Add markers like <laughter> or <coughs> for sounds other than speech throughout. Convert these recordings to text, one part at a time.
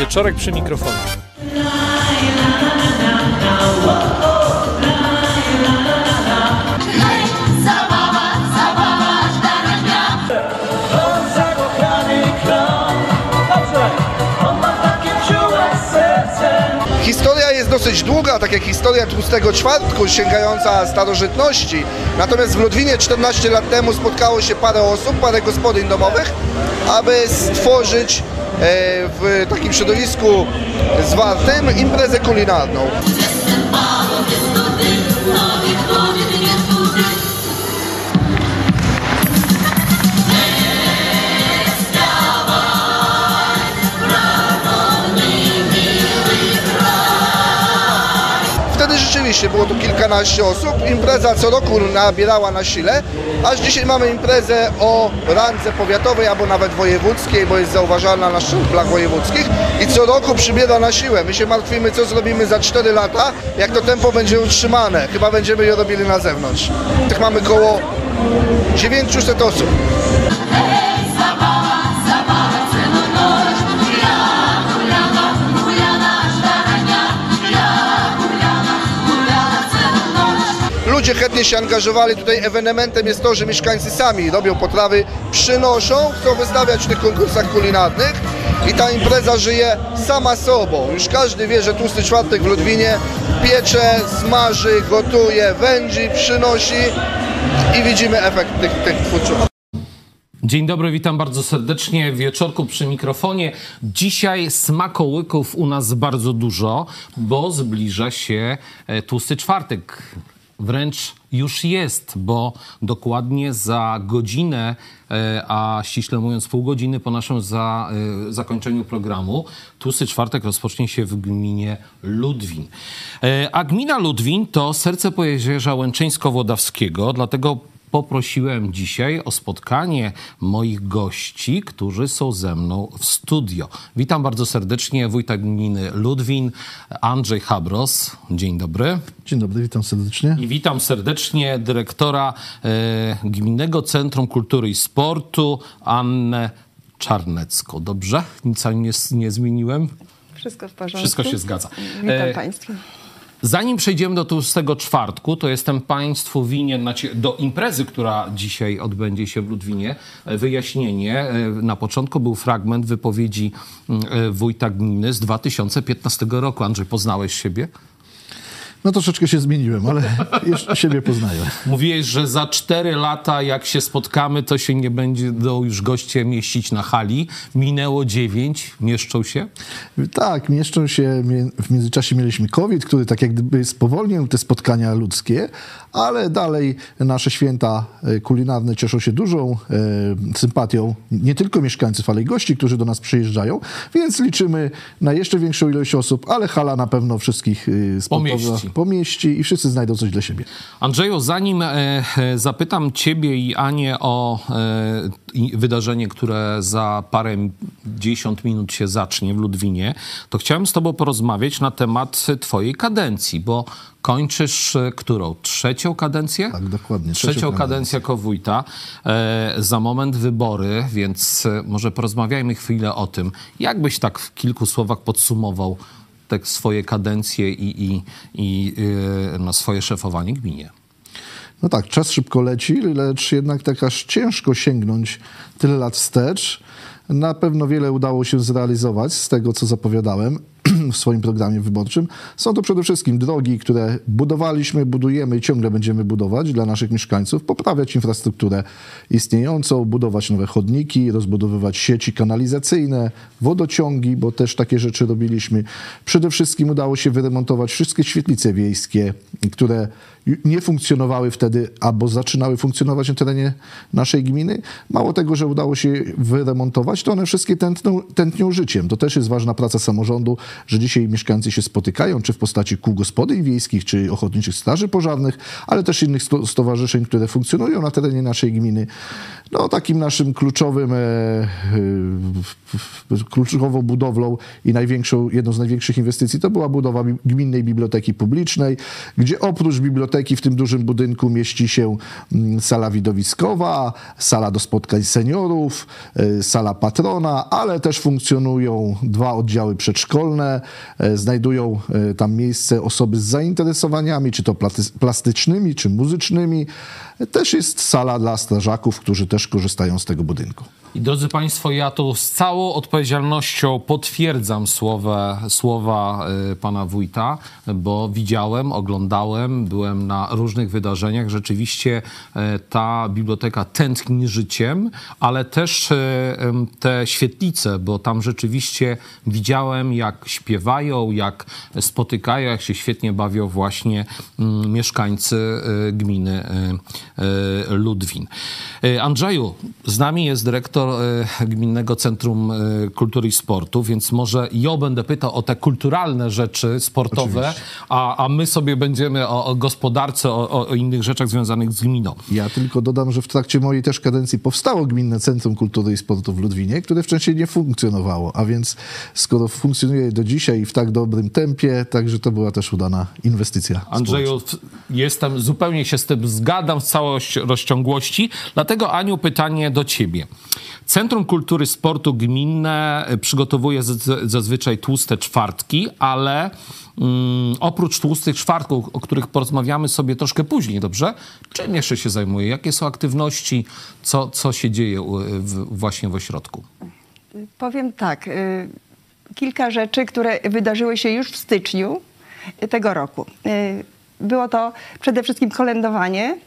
Wieczorek przy mikrofonie. Historia jest dosyć długa, tak jak historia Tłustego Czwartku, sięgająca starożytności. Natomiast w Ludwinie 14 lat temu spotkało się parę osób, parę gospodyń domowych, aby stworzyć w takim środowisku zwartym imprezę kulinarną. Rzeczywiście było tu kilkanaście osób. Impreza co roku nabierała na sile, aż dzisiaj mamy imprezę o randze powiatowej albo nawet wojewódzkiej, bo jest zauważalna na szczeblach wojewódzkich i co roku przybiera na siłę. My się martwimy, co zrobimy za 4 lata, jak to tempo będzie utrzymane. Chyba będziemy je robili na zewnątrz. Tych mamy koło 900 osób. Ludzie chętnie się angażowali. Tutaj ewenementem jest to, że mieszkańcy sami robią potrawy, przynoszą, chcą wystawiać w tych konkursach kulinarnych i ta impreza żyje sama sobą. Już każdy wie, że tłusty czwartek w Ludwinie piecze, smaży, gotuje, wędzi, przynosi i widzimy efekt tych, tych twórców. Dzień dobry, witam bardzo serdecznie w wieczorku przy mikrofonie. Dzisiaj smakołyków u nas bardzo dużo, bo zbliża się e, tłusty czwartek. Wręcz już jest, bo dokładnie za godzinę, e, a ściśle mówiąc pół godziny po naszym za, e, zakończeniu programu, tłusty czwartek rozpocznie się w gminie Ludwin. E, A gmina Ludwin to serce Pojezierza Łęczyńsko-Włodawskiego, dlatego poprosiłem dzisiaj o spotkanie moich gości, którzy są ze mną w studio. Witam bardzo serdecznie wójta gminy Ludwin, Andrzej Habros. Dzień dobry. Dzień dobry, witam serdecznie. I witam serdecznie dyrektora e, Gminnego Centrum Kultury i Sportu, Annę Czarnecką. Dobrze? Nic nie, nie zmieniłem? Wszystko w porządku. Wszystko się zgadza. Witam E, Państwa. Zanim przejdziemy do tłustego czwartku, to jestem Państwu winien na cie- do imprezy, która dzisiaj odbędzie się w Ludwinie, e, wyjaśnienie. E, Na początku był fragment wypowiedzi mm, e, wójta gminy z 2015 roku. Andrzej, poznałeś siebie? No troszeczkę się zmieniłem, ale <laughs> jeszcze siebie poznaję. Mówiłeś, że za cztery lata, jak się spotkamy, to się nie będą już goście mieścić na hali. Minęło dziewięć, mieszczą się? Tak, mieszczą się, w międzyczasie mieliśmy COVID, który tak jak gdyby spowolnił te spotkania ludzkie, ale dalej nasze święta e, kulinarne cieszą się dużą e, sympatią nie tylko mieszkańców, ale i gości, którzy do nas przyjeżdżają, więc liczymy na jeszcze większą ilość osób, ale hala na pewno wszystkich e, Pomieści. pomieści i wszyscy znajdą coś dla siebie. Andrzeju, zanim zapytam Ciebie i Anię o wydarzenie, które za parę dziesiąt minut się zacznie w Ludwinie, to chciałem z Tobą porozmawiać na temat Twojej kadencji, bo kończysz e, którą? Trzecią kadencję? Tak, dokładnie, Trzecią, trzecią kadencję jako wójta. E, za moment wybory, więc e, może porozmawiajmy chwilę o tym. Jak byś tak w kilku słowach podsumował te swoje kadencje i, i, i e, no, swoje szefowanie gminie? No tak, czas szybko leci, lecz jednak tak aż ciężko sięgnąć tyle lat wstecz. Na pewno wiele udało się zrealizować z tego, co zapowiadałem <clears throat> w swoim programie wyborczym. Są to przede wszystkim drogi, które budowaliśmy, budujemy i ciągle będziemy budować dla naszych mieszkańców, poprawiać infrastrukturę istniejącą, budować nowe chodniki, rozbudowywać sieci kanalizacyjne, wodociągi, bo też takie rzeczy robiliśmy. Przede wszystkim udało się wyremontować wszystkie świetlice wiejskie, które nie funkcjonowały wtedy albo zaczynały funkcjonować na terenie naszej gminy. Mało tego, że udało się wyremontować, to one wszystkie tętną, tętnią życiem. To też jest ważna praca samorządu, że dzisiaj mieszkańcy się spotykają, czy w postaci kół gospodyń wiejskich, czy ochotniczych straży pożarnych, ale też innych sto- stowarzyszeń, które funkcjonują na terenie naszej gminy. No, takim naszym kluczowym, e, e, kluczową budowlą i największą, jedną z największych inwestycji to była budowa Gminnej Biblioteki Publicznej, gdzie oprócz biblioteki w tym dużym budynku mieści się mm, sala widowiskowa, sala do spotkań seniorów, e, sala patrona, ale też funkcjonują dwa oddziały przedszkolne, e, znajdują e, tam miejsce osoby z zainteresowaniami, czy to plastycznymi, czy muzycznymi. Też jest sala dla strażaków, którzy też korzystają z tego budynku. I drodzy Państwo, ja tu z całą odpowiedzialnością potwierdzam słowa, słowa y, pana wójta, bo widziałem, oglądałem, byłem na różnych wydarzeniach. Rzeczywiście y, ta biblioteka tętni życiem, ale też y, te świetlice, bo tam rzeczywiście widziałem, jak śpiewają, jak spotykają, jak się świetnie bawią właśnie mm, mieszkańcy gminy Ludwin. Y, Andrzeju, z nami jest dyrektor y, Gminnego Centrum Kultury i Sportu, więc może ja będę pytał o te kulturalne rzeczy sportowe, a, a my sobie będziemy o, o gospodarce, o, o- innych rzeczach związanych z gminą. Ja tylko dodam, że w trakcie mojej też kadencji powstało Gminne Centrum Kultury i Sportu w Ludwinie, które wcześniej nie funkcjonowało, a więc skoro funkcjonuje do dzisiaj w tak dobrym tempie, także to była też udana inwestycja. społeczna. Andrzeju, w- jestem, zupełnie się z tym zgadzam, z całą roz- rozciągłości. Dlatego, Aniu, pytanie do ciebie. Centrum Kultury Sportu Gminne y, przygotowuje zazwyczaj tłuste czwartki, ale mm, oprócz tłustych czwartków, o których porozmawiamy sobie troszkę później, dobrze? Czym jeszcze się zajmuje? Jakie są aktywności? Co, co się dzieje w, właśnie w ośrodku? Powiem tak. y, Kilka rzeczy, które wydarzyły się już w styczniu tego roku. Y, Było to przede wszystkim kolędowanie.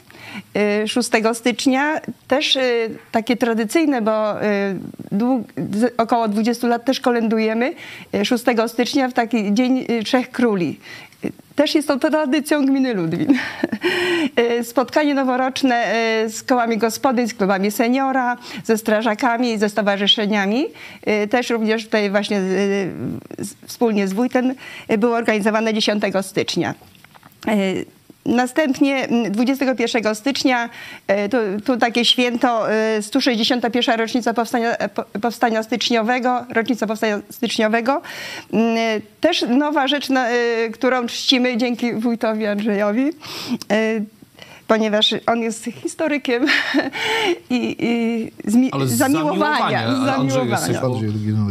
Y, 6 stycznia, też y, takie tradycyjne, bo y, około 20 lat też kolędujemy y, 6 stycznia w taki Dzień y, Trzech Króli. Y, Też jest to tradycją gminy Ludwin. <laughs> Y, Spotkanie noworoczne y, z kołami gospodyń, z klubami seniora, ze strażakami, ze stowarzyszeniami. Y, Też również tutaj właśnie y, wspólnie z wójtem y, było organizowane 10 stycznia. Następnie mm, 21 stycznia, y, tu, tu takie święto, y, 161. rocznica powstania, e, po- powstania styczniowego, rocznica powstania styczniowego. Mm, Też nowa rzecz, na- którą czcimy dzięki wójtowi Andrzejowi. Ponieważ on jest historykiem <laughs> i, i zmi- Ale zamiłowania. zamiłowania, Andrzej, jesteś, bo,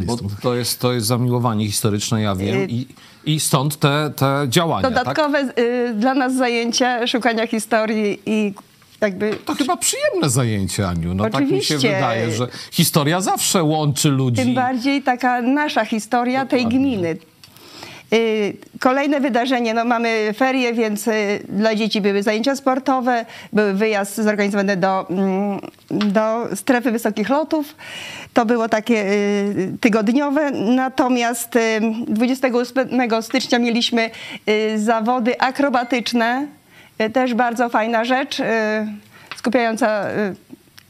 bo to, jest, to jest zamiłowanie historyczne, ja wiem. I, i stąd te, te działania, tak? Dodatkowe y, dla nas zajęcia szukania historii i jakby To chyba przyjemne zajęcie, Aniu. No tak mi się Oczywiście. wydaje, że historia zawsze łączy ludzi. Tym bardziej taka nasza historia tej gminy. Y, Kolejne wydarzenie, no mamy ferie, więc y, dla dzieci były zajęcia sportowe, był wyjazd zorganizowany do, mm, do strefy wysokich lotów. To było takie y, tygodniowe. Natomiast y, 28 stycznia mieliśmy zawody akrobatyczne. Też bardzo fajna rzecz, skupiająca y,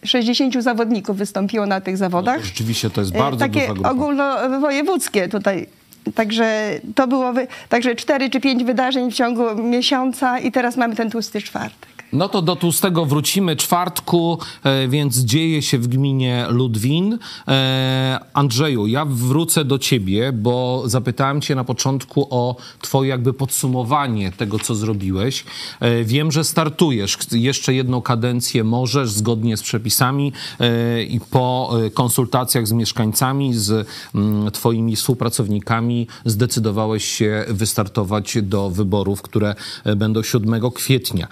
60 zawodników wystąpiło na tych zawodach. No Rzeczywiście to jest bardzo takie duża grupa. ogólnowojewódzkie tutaj. Także to było, także cztery czy pięć wydarzeń w ciągu miesiąca i teraz mamy ten tłusty czwartek. No to do tłustego wrócimy czwartku, e, więc dzieje się w gminie Ludwin. E, Andrzeju, ja wrócę do ciebie, bo zapytałem cię na początku o twoje jakby podsumowanie tego, co zrobiłeś. E, wiem, że startujesz. Jeszcze jedną kadencję możesz zgodnie z przepisami i po konsultacjach z mieszkańcami, z mm, twoimi współpracownikami zdecydowałeś się wystartować do wyborów, które będą 7 kwietnia.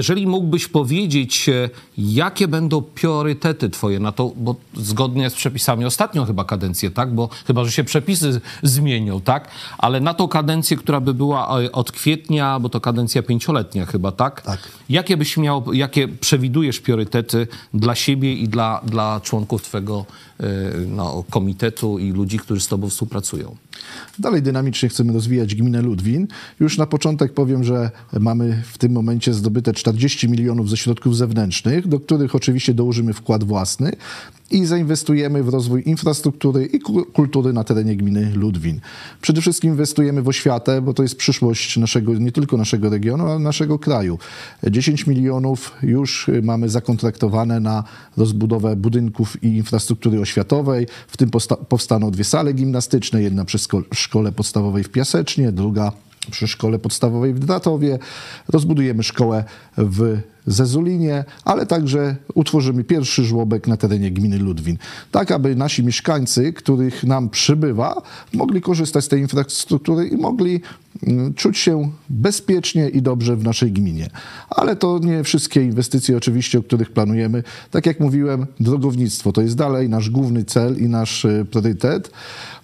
Jeżeli mógłbyś powiedzieć, e, jakie będą priorytety twoje na to, bo zgodnie z przepisami ostatnią chyba kadencję, tak? Bo chyba, że się przepisy zmienią, tak? Ale na tą kadencję, która by była e, od kwietnia, bo to kadencja pięcioletnia chyba, tak? Tak. Jakie byś miał, jakie przewidujesz priorytety dla siebie i dla, dla członków twojego e, no, komitetu i ludzi, którzy z tobą współpracują? Dalej dynamicznie chcemy rozwijać gminę Ludwin. Już na początek powiem, że mamy w tym momencie zdobyte 40 milionów ze środków zewnętrznych, do których oczywiście dołożymy wkład własny i zainwestujemy w rozwój infrastruktury i kultury na terenie gminy Ludwin. Przede wszystkim inwestujemy w oświatę, bo to jest przyszłość naszego, nie tylko naszego regionu, ale naszego kraju. 10 milionów już mamy zakontraktowane na rozbudowę budynków i infrastruktury oświatowej. W tym powstaną dwie sale gimnastyczne, jedna przy szkole podstawowej w Piasecznie, druga przy szkole podstawowej w Dratowie. Rozbudujemy szkołę w Zezulinie, ale także utworzymy pierwszy żłobek na terenie gminy Ludwin. Tak, aby nasi mieszkańcy, których nam przybywa, mogli korzystać z tej infrastruktury i mogli mm, czuć się bezpiecznie i dobrze w naszej gminie. Ale to nie wszystkie inwestycje oczywiście, o których planujemy. Tak jak mówiłem, drogownictwo to jest dalej nasz główny cel i nasz e, priorytet.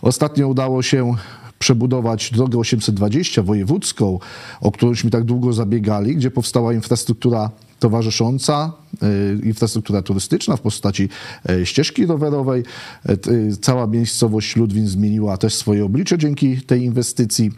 Ostatnio udało się przebudować drogę 820 wojewódzką, o którąśmy tak długo zabiegali, gdzie powstała infrastruktura towarzysząca, e, infrastruktura turystyczna w postaci e, ścieżki rowerowej. E, cała miejscowość Ludwin zmieniła też swoje oblicze dzięki tej inwestycji.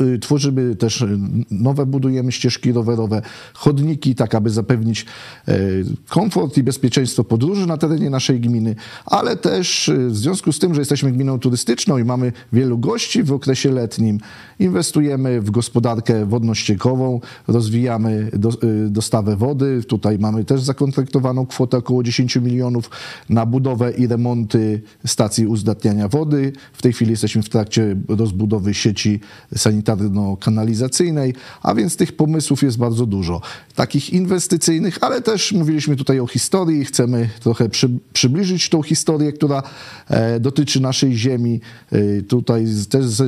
Y, tworzymy też y, nowe, budujemy ścieżki rowerowe, chodniki, tak aby zapewnić y, komfort i bezpieczeństwo podróży na terenie naszej gminy, ale też w związku z tym, że jesteśmy gminą turystyczną i mamy wielu gości w okresie letnim, inwestujemy w gospodarkę wodno-ściekową, rozwijamy do, dostawę wody. Tutaj mamy też zakontraktowaną kwotę około 10 milionów na budowę i remonty stacji uzdatniania wody. W tej chwili jesteśmy w trakcie rozbudowy sieci sanitarno-kanalizacyjnej, a więc tych pomysłów jest bardzo dużo. Takich inwestycyjnych, ale też mówiliśmy tutaj o historii, chcemy trochę przy, przybliżyć tą historię, która e, dotyczy naszej ziemi. E, tutaj też ze,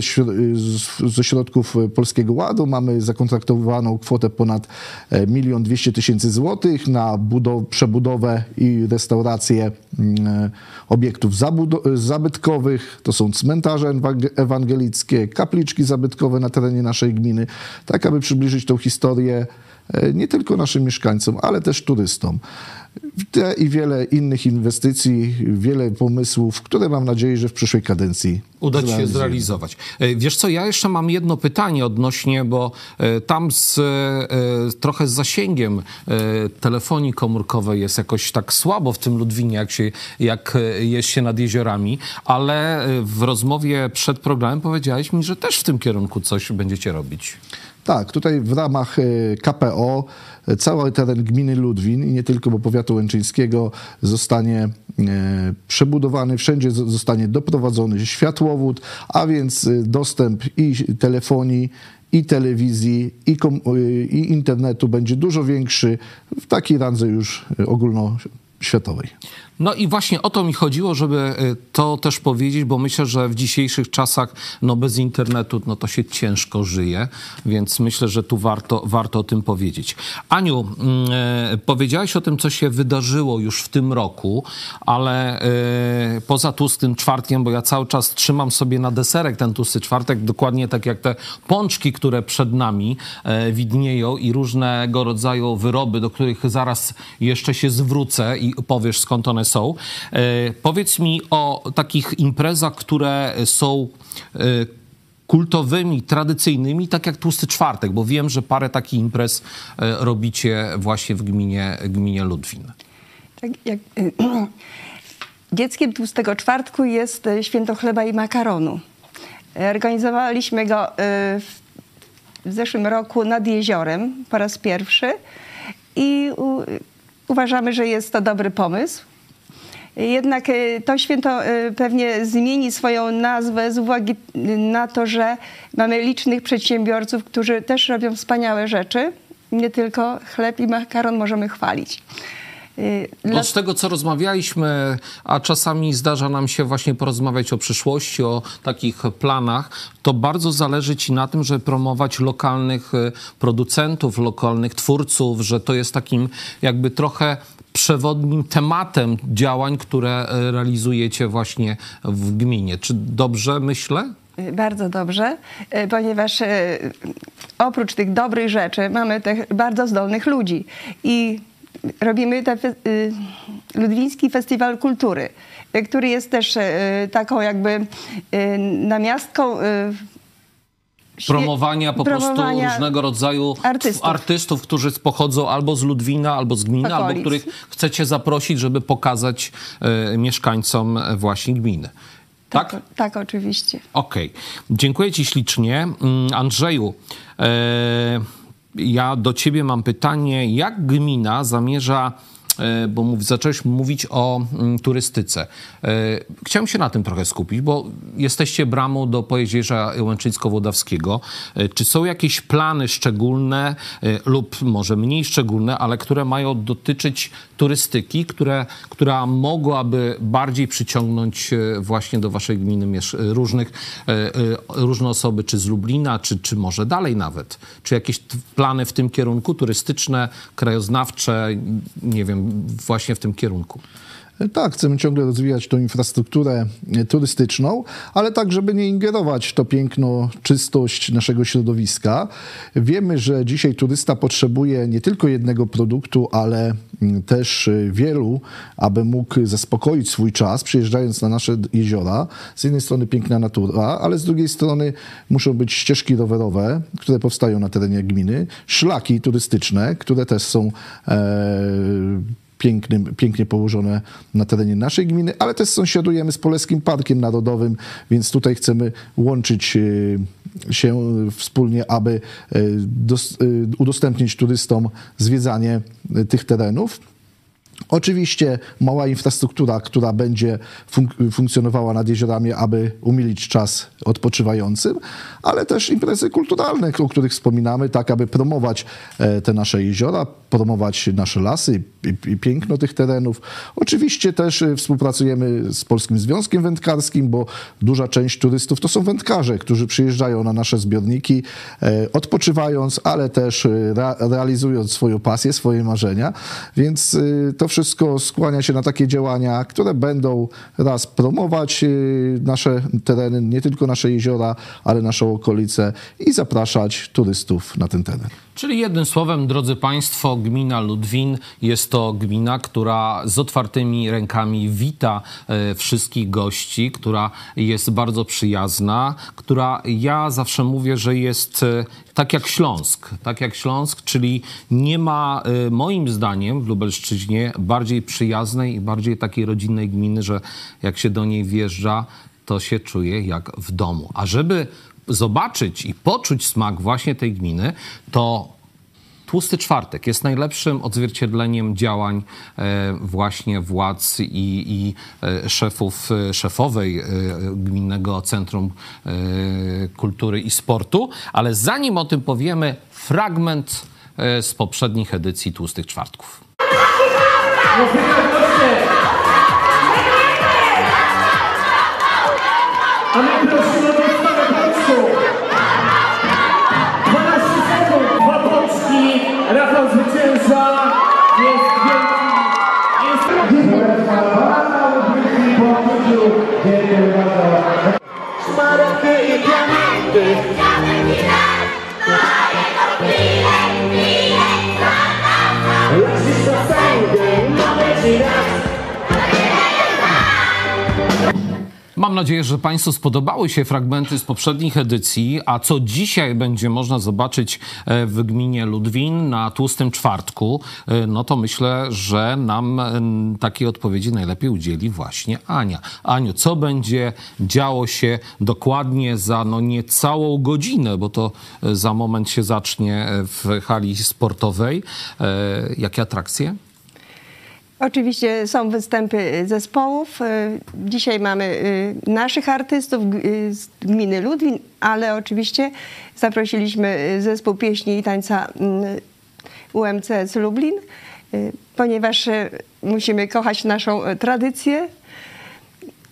ze środków Polskiego Ładu mamy zakontraktowaną kwotę ponad e, milion dwieście tysięcy złotych na budow- przebudowę i restaurację mm, e, obiektów zabytkowych. To są cmentarze ewangelickie, kapliczki zabytkowe, zabytkowe na terenie naszej gminy, tak aby przybliżyć tą historię e, nie tylko naszym mieszkańcom, ale też turystom. Te i wiele innych inwestycji, wiele pomysłów, które mam nadzieję, że w przyszłej kadencji uda się zrealizować. E, wiesz co, ja jeszcze mam jedno pytanie odnośnie, bo e, tam z, trochę z zasięgiem telefonii komórkowej jest jakoś tak słabo w tym Ludwinie, jak, się, jak jest się nad jeziorami, ale w rozmowie przed programem powiedziałeś mi, że też w tym kierunku coś będziecie robić. Tak, tutaj w ramach e, KPO e, cały teren gminy Ludwin i nie tylko, bo powiatu łęczyńskiego zostanie e, przebudowany, wszędzie zostanie doprowadzony światłowód, a więc dostęp i telefonii, i telewizji, i, i internetu będzie dużo większy w takiej randze już ogólnoświatowej. No i właśnie o to mi chodziło, żeby y, to też powiedzieć, bo myślę, że w dzisiejszych czasach no bez internetu no to się ciężko żyje, więc myślę, że tu warto, warto o tym powiedzieć. Aniu, yy, powiedziałaś o tym, co się wydarzyło już w tym roku, ale yy, poza tłustym czwartkiem, bo ja cały czas trzymam sobie na deserek ten tłusty czwartek, dokładnie tak jak te pączki, które przed nami widnieją i różnego rodzaju wyroby, do których zaraz jeszcze się zwrócę i powiesz skąd one są. E, powiedz mi o takich imprezach, które są e, kultowymi, tradycyjnymi, tak jak Tłusty Czwartek, bo wiem, że parę takich imprez e, robicie właśnie w gminie, gminie Ludwin. Tak jak, <clears throat> dzieckiem Tłustego Czwartku jest Święto Chleba i Makaronu. Organizowaliśmy go w zeszłym roku nad jeziorem po raz pierwszy i uważamy, że jest to dobry pomysł. Jednak e, to święto e, pewnie zmieni swoją nazwę z uwagi na to, że mamy licznych przedsiębiorców, którzy też robią wspaniałe rzeczy. Nie tylko chleb i makaron możemy chwalić. E, Dla... z tego, co rozmawialiśmy, a czasami zdarza nam się właśnie porozmawiać o przyszłości, o takich planach, to bardzo zależy ci na tym, żeby promować lokalnych producentów, lokalnych twórców, że to jest takim jakby trochę przewodnim tematem działań, które e, realizujecie właśnie w gminie. Czy dobrze myślę? Bardzo dobrze, e, ponieważ e, oprócz tych dobrych rzeczy mamy tych bardzo zdolnych ludzi i robimy te, Ludwiński Festiwal Kultury, który jest też taką jakby namiastką promowania po promowania prostu różnego rodzaju artystów. artystów, którzy pochodzą albo z Ludwina, albo z gminy, albo których chcecie zaprosić, żeby pokazać e, mieszkańcom właśnie gminy. Tak? Tak, tak oczywiście. Okej. Dziękuję Ci ślicznie. Mm, Andrzeju, e, ja do Ciebie mam pytanie. Jak gmina zamierza, bo mów, zacząłeś mówić o mm, turystyce. E, chciałem się na tym trochę skupić, bo jesteście bramą do Pojezierza Łęczyńsko-Włodawskiego. E, czy są jakieś plany szczególne e, lub może mniej szczególne, ale które mają dotyczyć turystyki, które, która mogłaby bardziej przyciągnąć e, właśnie do waszej gminy e, różnych, e, e, różne osoby, czy z Lublina, czy, czy może dalej nawet? Czy jakieś plany w tym kierunku, turystyczne, krajoznawcze, nie wiem, właśnie w tym kierunku? Tak, chcemy ciągle rozwijać tą infrastrukturę e, turystyczną, ale tak, żeby nie ingerować w to piękno, czystość naszego środowiska. Wiemy, że dzisiaj turysta potrzebuje nie tylko jednego produktu, ale mm, też e, wielu, aby mógł zaspokoić swój czas, przyjeżdżając na nasze jeziora. Z jednej strony piękna natura, ale z drugiej strony muszą być ścieżki rowerowe, które powstają na terenie gminy, szlaki turystyczne, które też są e, pięknym, pięknie położone na terenie naszej gminy, ale też sąsiadujemy z Polskim Parkiem Narodowym, więc tutaj chcemy łączyć e, się wspólnie, aby e, e, udostępnić turystom zwiedzanie tych terenów. Oczywiście mała infrastruktura, która będzie funk- funkcjonowała nad jeziorami, aby umilić czas odpoczywającym, ale też imprezy kulturalne, o których wspominamy, tak aby promować e, te nasze jeziora, promować nasze lasy i, i piękno tych terenów. Oczywiście też e, współpracujemy z Polskim Związkiem Wędkarskim, bo duża część turystów to są wędkarze, którzy przyjeżdżają na nasze zbiorniki, e, odpoczywając, ale też e, rea- realizując swoją pasję, swoje marzenia, więc e, to wszystko skłania się na takie działania, które będą raz promować e, nasze tereny, nie tylko nasze jeziora, ale naszą okolicę i zapraszać turystów na ten teren. Czyli jednym słowem, drodzy Państwo, gmina Ludwin jest to gmina, która z otwartymi rękami wita e, wszystkich gości, która jest bardzo przyjazna, która ja zawsze mówię, że jest e, tak jak Śląsk, tak jak Śląsk, czyli nie ma e, moim zdaniem w Lubelszczyźnie bardziej przyjaznej i bardziej takiej rodzinnej gminy, że jak się do niej wjeżdża, to się czuje jak w domu. A żeby zobaczyć i poczuć smak właśnie tej gminy, to Tłusty Czwartek jest najlepszym odzwierciedleniem działań e, właśnie władz i, i e, szefów, e, szefowej Gminnego Centrum Kultury i Sportu. Ale zanim o tym powiemy, fragment z poprzednich edycji Tłustych Czwartków. A my Okay. Mam nadzieję, że Państwu spodobały się fragmenty z poprzednich edycji, a co dzisiaj będzie można zobaczyć e, w gminie Ludwin na Tłustym Czwartku, e, no to myślę, że nam em, takiej odpowiedzi najlepiej udzieli właśnie Ania. Aniu, co będzie działo się dokładnie za no niecałą godzinę, bo to e, za moment się zacznie e, w hali sportowej. E, Jakie atrakcje? Oczywiście są występy zespołów. Y, Dzisiaj mamy y, naszych artystów y, z gminy Ludwin, ale oczywiście zaprosiliśmy y, zespół pieśni i tańca mm, UMCS Lublin, y, ponieważ y, musimy kochać naszą y, tradycję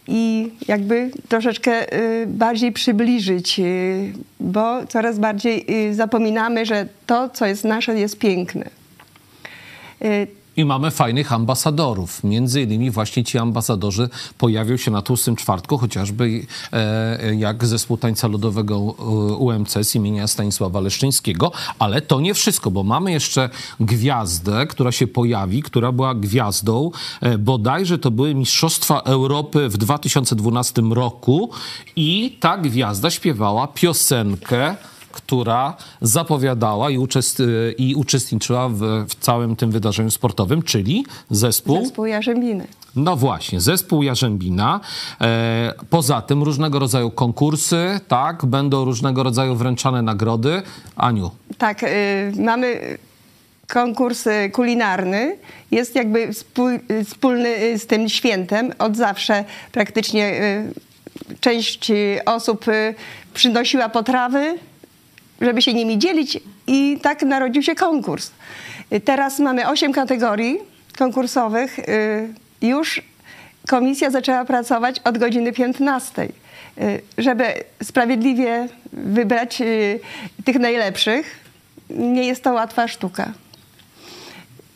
i jakby troszeczkę y, bardziej przybliżyć, y, bo coraz bardziej y, zapominamy, że to, co jest nasze, jest piękne. I mamy fajnych ambasadorów. Między innymi właśnie ci ambasadorzy pojawią się na Tłustym Czwartku, chociażby e, jak zespół tańca ludowego e, UMC imienia Stanisława Leszczyńskiego. Ale to nie wszystko, bo mamy jeszcze gwiazdę, która się pojawi, która była gwiazdą. E, bodajże to były Mistrzostwa Europy w 2012 roku i ta gwiazda śpiewała piosenkę która zapowiadała i, uczest, i uczestniczyła w, w całym tym wydarzeniu sportowym, czyli zespół. Zespół Jarzębiny. No właśnie, zespół Jarzębina. E, poza tym różnego rodzaju konkursy, tak, będą różnego rodzaju wręczane nagrody. Aniu, Tak, y, mamy konkurs y, kulinarny. Jest jakby y, wspólny y, z tym świętem. Od zawsze praktycznie część osób przynosiła potrawy, żeby się nimi dzielić i tak narodził się konkurs. Y, Teraz mamy osiem kategorii konkursowych. Y, Już komisja zaczęła pracować od godziny 15, y, żeby sprawiedliwie wybrać tych najlepszych. Nie jest to łatwa sztuka.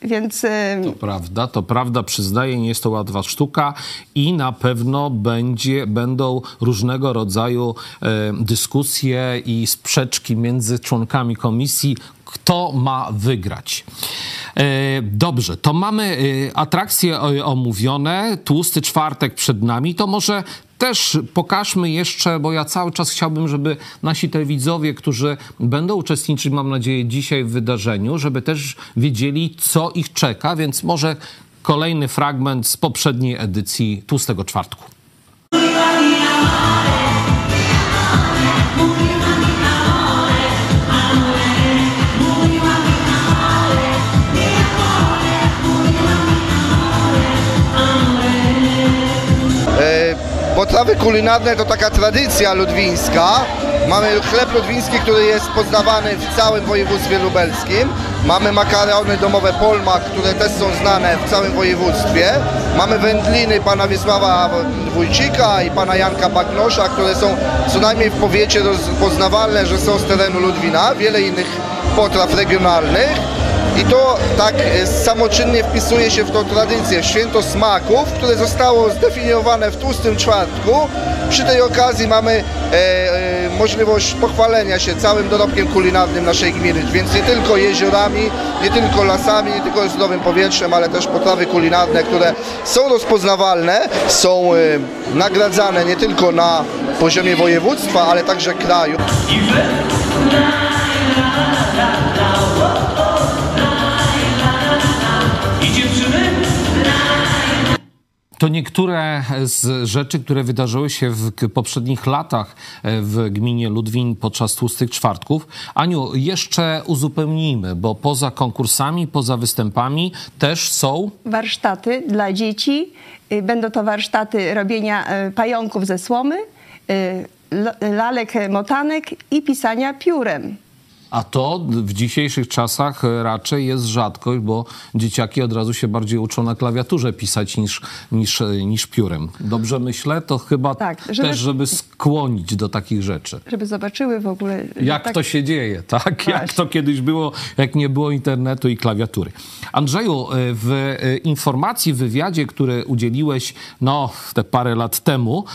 Więc y, to prawda, to prawda, przyznaję, nie jest to łatwa sztuka i na pewno będzie, będą różnego rodzaju e, dyskusje i sprzeczki między członkami komisji, kto ma wygrać. E, Dobrze, to mamy e, atrakcje o- omówione, tłusty czwartek przed nami, to może też pokażmy jeszcze, bo ja cały czas chciałbym, żeby nasi telewidzowie, którzy będą uczestniczyć, mam nadzieję, dzisiaj w wydarzeniu, żeby też wiedzieli, co ich czeka, więc może kolejny fragment z poprzedniej edycji Tłustego Czwartku. Potrawy kulinarne to taka tradycja ludwińska. Mamy chleb ludwiński, który jest poznawany w całym województwie lubelskim. Mamy makarony domowe Polma, które też są znane w całym województwie. Mamy wędliny pana Wiesława Wójcika i pana Janka Bagnosza, które są co najmniej w powiecie rozpoznawalne, że są z terenu Ludwina. Wiele innych potraw regionalnych. I to tak e, samoczynnie wpisuje się w tą tradycję święto smaków, które zostało zdefiniowane w tłustym czwartku. Przy tej okazji mamy e, e, możliwość pochwalenia się całym dorobkiem kulinarnym naszej gminy, więc nie tylko jeziorami, nie tylko lasami, nie tylko zdrowym powietrzem, ale też potrawy kulinarne, które są rozpoznawalne, są e, nagradzane nie tylko na poziomie województwa, ale także kraju. To niektóre z rzeczy, które wydarzyły się w poprzednich latach e, w gminie Ludwin podczas tłustych czwartków. Aniu, jeszcze uzupełnijmy, bo poza konkursami, poza występami też są warsztaty dla dzieci. Y, Będą to warsztaty robienia y, pająków ze słomy, y, lalek e, motanek i pisania piórem. A to w dzisiejszych czasach e, raczej jest rzadkość, bo dzieciaki od razu się bardziej uczą na klawiaturze pisać niż, niż, e, niż piórem. Dobrze myślę? To chyba Tak, żeby- też, żeby skłonić do takich rzeczy. Żeby zobaczyły w ogóle. Jak tak- to się dzieje, tak? Jak Właśnie. to kiedyś było, jak nie było internetu i klawiatury. Andrzeju, e, w informacji, w wywiadzie, który udzieliłeś no, te parę lat temu,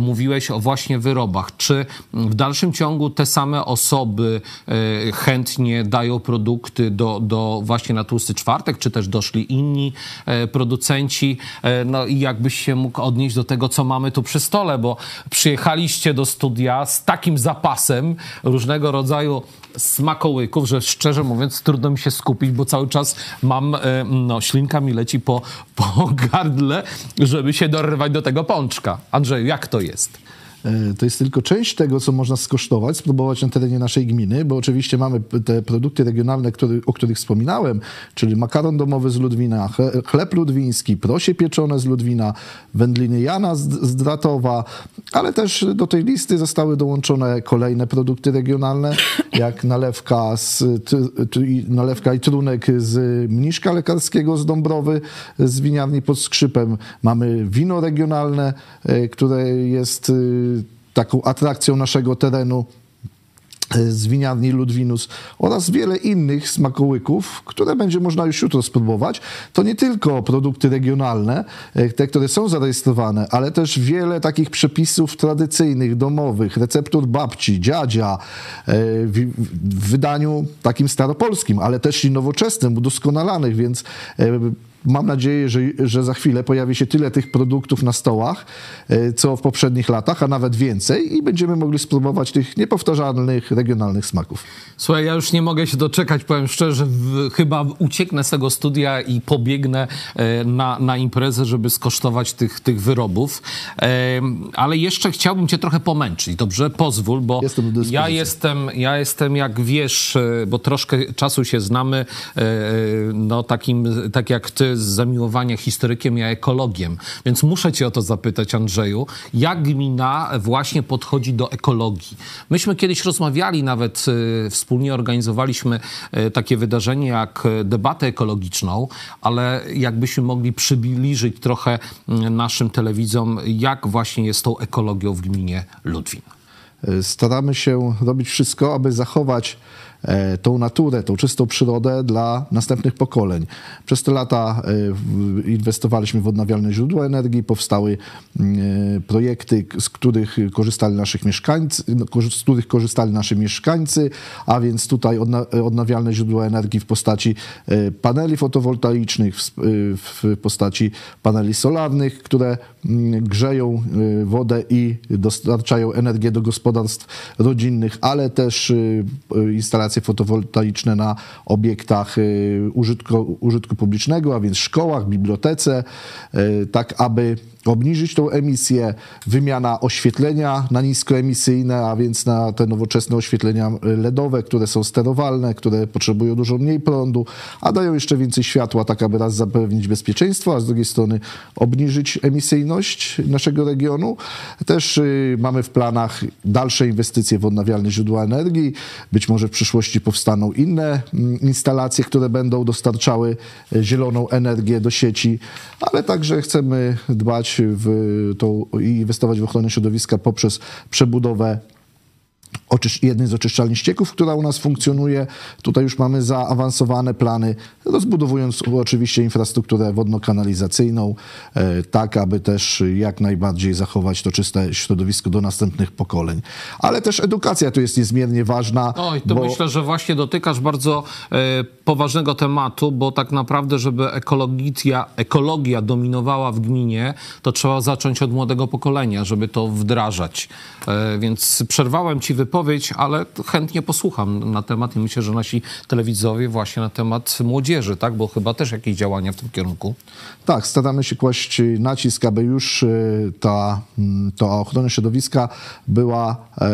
mówiłeś o właśnie wyrobach. Czy w dalszym ciągu te same osoby chętnie dają produkty do, do właśnie na tłusty czwartek, czy też doszli inni e, producenci? E, no i jakbyś się mógł odnieść do tego, co mamy tu przy stole, bo przyjechaliście do studia z takim zapasem różnego rodzaju smakołyków, że szczerze mówiąc trudno mi się skupić, bo cały czas mam, no ślinka mi leci po, po <laughs> gardle, żeby się dorwać do tego pączka. Andrzeju, jak to jest? E, To jest tylko część tego, co można skosztować, spróbować na terenie naszej gminy, bo oczywiście mamy te produkty regionalne, który, o których wspominałem, czyli makaron domowy z Ludwina, chle- chleb ludwiński, prosie pieczone z Ludwina, wędliny Jana z, z Dratowa, ale też do tej listy zostały dołączone kolejne produkty regionalne, <coughs> jak nalewka, z, tr- tr- i- nalewka i trunek z mniszka lekarskiego z Dąbrowy, z winiarni pod Skrzypem. Mamy wino regionalne, e, które jest e, taką atrakcją naszego terenu e, z winiarni Ludwinus oraz wiele innych smakołyków, które będzie można już jutro spróbować. To nie tylko produkty regionalne, e, te, które są zarejestrowane, ale też wiele takich przepisów tradycyjnych, domowych, receptur babci, dziadzia, e, w, wydaniu takim staropolskim, ale też i nowoczesnym, udoskonalanych, więc mam nadzieję, że, że za chwilę pojawi się tyle tych produktów na stołach, e, co w poprzednich latach, a nawet więcej i będziemy mogli spróbować tych niepowtarzalnych, regionalnych smaków. Słuchaj, ja już nie mogę się doczekać, powiem szczerze, w, chyba ucieknę z tego studia i pobiegnę e, na, na imprezę, żeby skosztować tych, tych wyrobów. E, ale jeszcze chciałbym cię trochę pomęczyć, dobrze? Pozwól, bo Jestem ja jestem, ja jestem, jak wiesz, bo troszkę czasu się znamy, no takim, tak jak ty z zamiłowania historykiem, ja ekologiem. Więc muszę cię o to zapytać, Andrzeju, jak gmina właśnie podchodzi do ekologii? Myśmy kiedyś rozmawiali, nawet e, wspólnie organizowaliśmy e, takie wydarzenie jak e, debatę ekologiczną, ale jakbyśmy mogli przybliżyć trochę naszym telewidzom, jak właśnie jest tą ekologią w gminie Ludwin. Staramy się robić wszystko, aby zachować tą naturę, tą czystą przyrodę dla następnych pokoleń. Przez te lata e, inwestowaliśmy w odnawialne źródła energii, powstały mm, e, projekty, z których korzystali naszych mieszkańcy, no, z których korzystali nasi mieszkańcy, a więc tutaj odna, e, odnawialne źródła energii w postaci e, paneli fotowoltaicznych, w, e, postaci paneli solarnych, które mm, grzeją e, wodę i dostarczają energię do gospodarstw rodzinnych, ale też y, instalacje fotowoltaiczne na obiektach y, użytku, użytku publicznego, a więc szkołach, bibliotece, y, tak aby obniżyć tą emisję, wymiana oświetlenia na niskoemisyjne, a więc na te nowoczesne oświetlenia LEDowe, które są sterowalne, które potrzebują dużo mniej prądu, a dają jeszcze więcej światła, tak aby raz zapewnić bezpieczeństwo, a z drugiej strony obniżyć emisyjność naszego regionu. Też y, mamy w planach dalsze inwestycje w odnawialne źródła energii. Być może w przyszłości powstaną inne mm, instalacje, które będą dostarczały e, zieloną energię do sieci, ale także chcemy dbać w tą, i inwestować w ochronę środowiska poprzez przebudowę jednej z oczyszczalni ścieków, która u nas funkcjonuje. Tutaj już mamy zaawansowane plany, rozbudowując oczywiście infrastrukturę wodno-kanalizacyjną, e, tak aby też jak najbardziej zachować to czyste środowisko do następnych pokoleń. Ale też edukacja tu jest niezmiernie ważna. Oj, to bo- myślę, że właśnie dotykasz bardzo e, poważnego tematu, bo tak naprawdę, żeby ekologia, ekologia dominowała w gminie, to trzeba zacząć od młodego pokolenia, żeby to wdrażać. E, więc przerwałem ci wypowiedź, ale chętnie posłucham na temat i myślę, że nasi telewidzowie właśnie na temat młodzieży, tak? Bo chyba też jakieś działania w tym kierunku. Tak, staramy się kłaść nacisk, aby już e, ta, ta ochrona środowiska była e,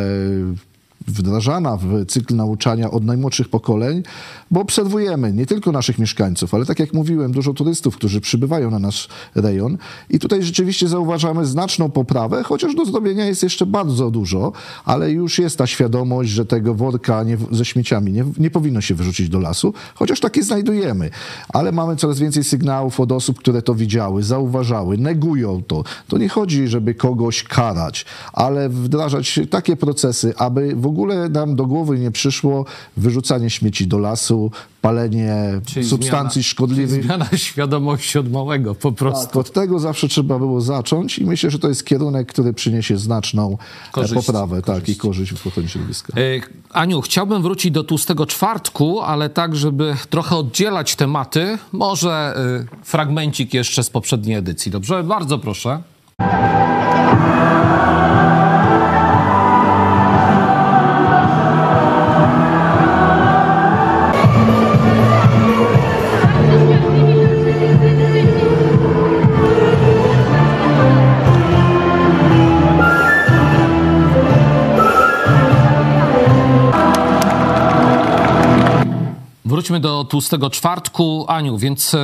wdrażana w cykl nauczania od najmłodszych pokoleń, bo obserwujemy nie tylko naszych mieszkańców, ale tak jak mówiłem, dużo turystów, którzy przybywają na nasz rejon i tutaj rzeczywiście zauważamy znaczną poprawę, chociaż do zrobienia jest jeszcze bardzo dużo, ale już jest ta świadomość, że tego worka nie, ze śmieciami nie, nie powinno się wyrzucić do lasu, chociaż takie znajdujemy, ale mamy coraz więcej sygnałów od osób, które to widziały, zauważały, negują to. To nie chodzi, żeby kogoś karać, ale wdrażać takie procesy, aby w ogóle nam do głowy nie przyszło wyrzucanie śmieci do lasu, palenie Czyli substancji zmiana- szkodliwych. Zmiana <laughs> świadomości od małego po prostu. Tak, od tego zawsze trzeba było zacząć i myślę, że to jest kierunek, który przyniesie znaczną e, poprawę tak, i korzyść w ochronie środowiska. E, Aniu, chciałbym wrócić do tłustego czwartku, ale tak, żeby trochę oddzielać tematy, może y, fragmencik jeszcze z poprzedniej edycji. Dobrze? Bardzo proszę. Wróćmy do tłustego czwartku. Aniu, więc y,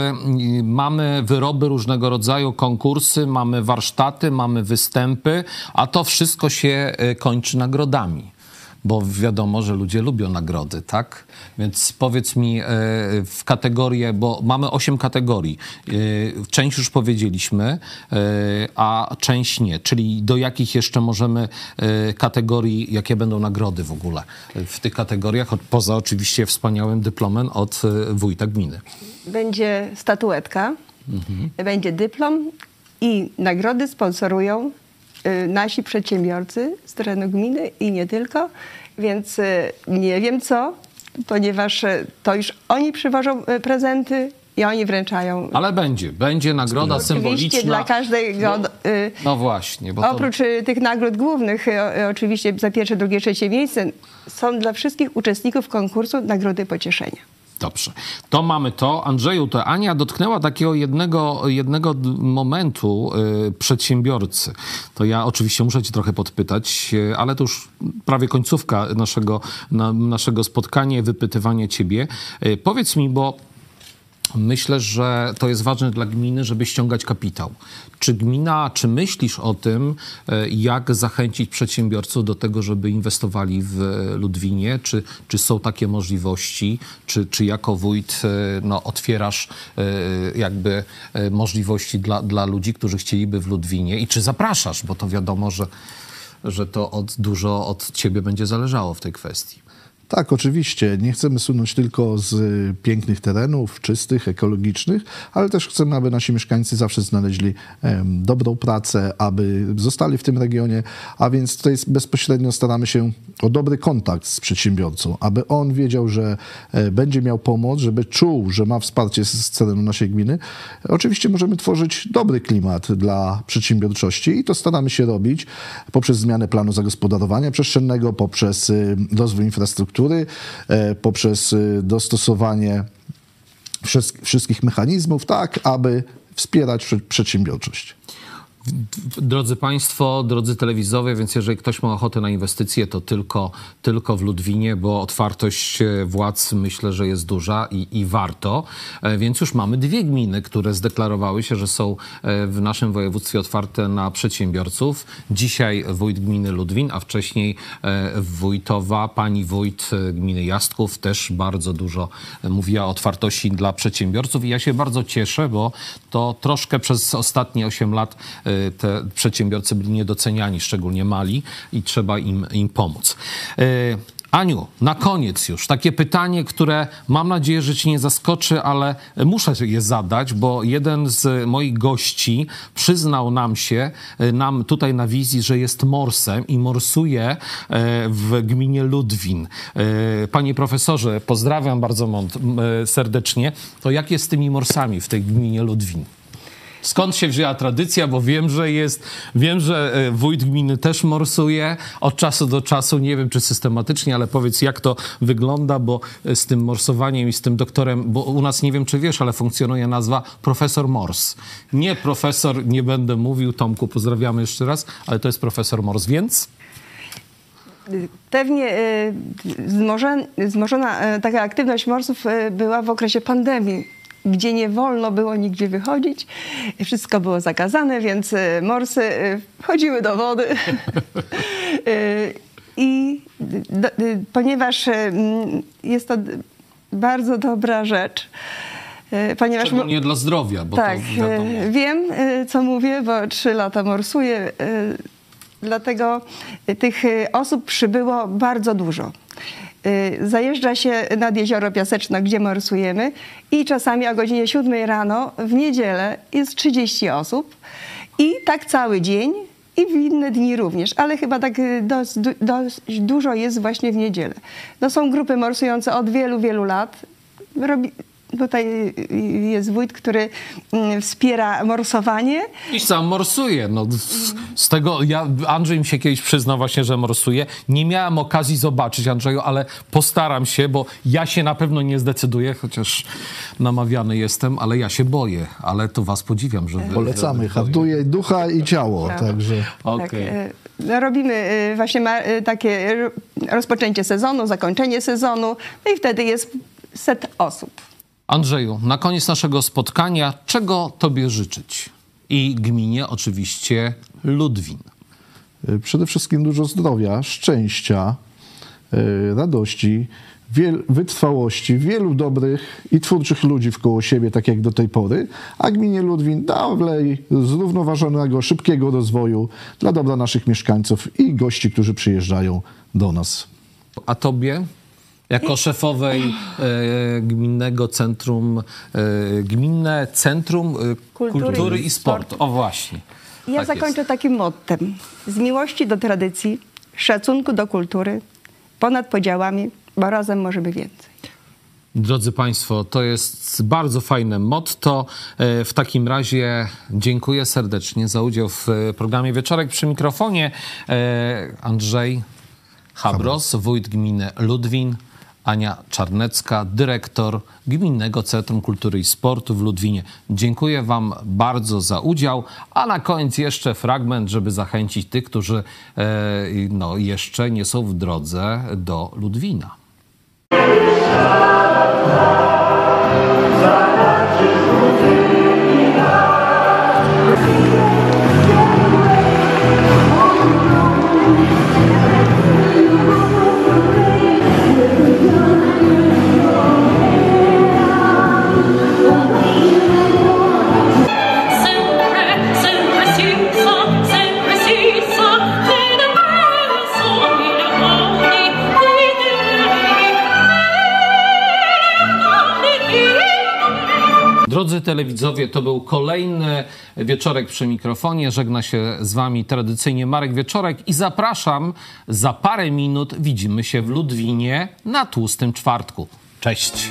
mamy wyroby różnego rodzaju, konkursy, mamy warsztaty, mamy występy, a to wszystko się y, kończy nagrodami. Bo wiadomo, że ludzie lubią nagrody, tak? Więc powiedz mi y, w kategorię, bo mamy osiem kategorii. Y, Część już powiedzieliśmy, y, a część nie. Czyli do jakich jeszcze możemy kategorii, jakie będą nagrody w ogóle w tych kategoriach, poza oczywiście wspaniałym dyplomem od wójta gminy. Będzie statuetka, będzie dyplom i nagrody sponsorują nasi przedsiębiorcy z terenu gminy i nie tylko, więc y, nie wiem co, ponieważ y, to już oni przywożą y, prezenty i oni wręczają. Ale będzie, będzie nagroda Oczywiście symboliczna. dla każdego. y, No właśnie, to... Oprócz y, tych nagród głównych, y, y, oczywiście za pierwsze, drugie, trzecie miejsce, są dla wszystkich uczestników konkursu nagrody pocieszenia. Dobrze. To mamy to. Andrzeju, to Ania dotknęła takiego jednego, jednego momentu y, przedsiębiorcy. To ja oczywiście muszę cię trochę podpytać, y, ale to już prawie końcówka naszego, na, naszego spotkania, wypytywanie ciebie. Y, powiedz mi, bo Myślę, że to jest ważne dla gminy, żeby ściągać kapitał. Czy gmina, czy myślisz o tym, e, jak zachęcić przedsiębiorców do tego, żeby inwestowali w e, Ludwinie? Czy, czy są takie możliwości? Czy, czy jako wójt e, no, otwierasz jakby możliwości dla, dla ludzi, którzy chcieliby w Ludwinie? I czy zapraszasz? Bo to wiadomo, że, że to od, dużo od ciebie będzie zależało w tej kwestii. Tak, oczywiście. Nie chcemy sunąć tylko z pięknych terenów, czystych, ekologicznych, ale też chcemy, aby nasi mieszkańcy zawsze znaleźli dobrą pracę, aby zostali w tym regionie, a więc tutaj bezpośrednio staramy się o dobry kontakt z przedsiębiorcą, aby on wiedział, że e, będzie miał pomoc, żeby czuł, że ma wsparcie z, z terenu naszej gminy. Oczywiście możemy tworzyć dobry klimat dla przedsiębiorczości i to staramy się robić poprzez zmianę planu zagospodarowania przestrzennego, poprzez y, rozwój infrastruktury, e, poprzez y, dostosowanie wszystk- wszystkich mechanizmów, tak aby wspierać prze- przedsiębiorczość. Drodzy Państwo, drodzy telewizowie, więc jeżeli ktoś ma ochotę na inwestycje, to tylko, tylko w Ludwinie, bo otwartość e, władz myślę, że jest duża i, i warto. E, Więc już mamy dwie gminy, które zdeklarowały się, że są e, w naszym województwie otwarte na przedsiębiorców. Dzisiaj wójt gminy Ludwin, a wcześniej wójtowa, pani wójt gminy Jastków też bardzo dużo mówiła o otwartości dla przedsiębiorców i ja się bardzo cieszę, bo to troszkę przez ostatnie 8 lat te przedsiębiorcy byli niedoceniani, szczególnie mali i trzeba im, im pomóc. E, Aniu, na koniec już takie pytanie, które mam nadzieję, że Cię nie zaskoczy, ale muszę je zadać, bo jeden z moich gości przyznał nam się, e, nam tutaj na wizji, że jest morsem i morsuje e, w gminie Ludwin. Panie profesorze, pozdrawiam bardzo serdecznie. To jak jest z tymi morsami w tej gminie Ludwin? Skąd się wzięła tradycja? Bo wiem, że jest, wiem, że e, wójt gminy też morsuje od czasu do czasu. Nie wiem, czy systematycznie, ale powiedz, jak to wygląda, bo e, z tym morsowaniem i z tym doktorem, bo u nas nie wiem, czy wiesz, ale funkcjonuje nazwa profesor Mors. Nie profesor, nie będę mówił, Tomku, pozdrawiamy jeszcze raz, ale to jest profesor Mors, więc Pewnie wzmożen- wzmożona y, taka aktywność morsów była w okresie pandemii, gdzie nie wolno było nigdzie wychodzić. Wszystko było zakazane, więc y, morsy y, wchodziły do wody. Y, <laughs> I do, ponieważ jest to bardzo dobra rzecz, ponieważ... szczególnie dla zdrowia, bo tak, to wiadomo. e, wiem, e, co mówię, bo trzy lata morsuję. e, Dlatego e, tych e, osób przybyło bardzo dużo. E, Zajeżdża się nad jezioro Piaseczno, gdzie morsujemy i czasami o godzinie 7 rano w niedzielę jest 30 osób i tak cały dzień i w inne dni również, ale chyba tak e, dość, dość dużo jest właśnie w niedzielę. No są grupy morsujące od wielu, wielu lat. Robi, Tutaj jest wójt, który mm, wspiera morsowanie. I sam morsuje. No, z, z tego, ja, Andrzej mi się kiedyś przyznał właśnie, że morsuje. Nie miałem okazji zobaczyć, Andrzeju, ale postaram się, bo ja się na pewno nie zdecyduję, chociaż namawiany jestem, ale ja się boję. Ale to was podziwiam, że wy... Polecamy, hartuje ducha i ciało, także... Okej. Tak, e, no, robimy e, właśnie e, takie ro- rozpoczęcie sezonu, zakończenie sezonu, no i wtedy jest set osób. Andrzeju, na koniec naszego spotkania, czego tobie życzyć? I gminie oczywiście Ludwin. Y, Przede wszystkim dużo zdrowia, szczęścia, y, radości, wiel, wytrwałości, wielu dobrych i twórczych ludzi wkoło siebie, tak jak do tej pory, a gminie Ludwin dalej zrównoważonego, szybkiego rozwoju dla dobra naszych mieszkańców i gości, którzy przyjeżdżają do nas. A tobie? Jako szefowej e, Gminnego Centrum, e, Gminne Centrum e, Kultury, Kultury i Sportu. O właśnie. Ja Tak zakończę jest. takim mottem. Z miłości do tradycji, szacunku do kultury, ponad podziałami, bo razem możemy więcej. Drodzy Państwo, to jest bardzo fajne motto. W takim razie dziękuję serdecznie za udział w programie Wieczorek przy mikrofonie. Andrzej Habros, wójt gminy Ludwin, Ania Czarnecka, dyrektor Gminnego Centrum Kultury i Sportu w Ludwinie. Dziękuję Wam bardzo za udział, a na koniec jeszcze fragment, żeby zachęcić tych, którzy e, no, jeszcze nie są w drodze do Ludwina. Drodzy telewidzowie, to był kolejny wieczorek przy mikrofonie. Żegna się z wami tradycyjnie Marek Wieczorek i zapraszam za parę minut. Widzimy się w Ludwinie na tłustym czwartku. Cześć.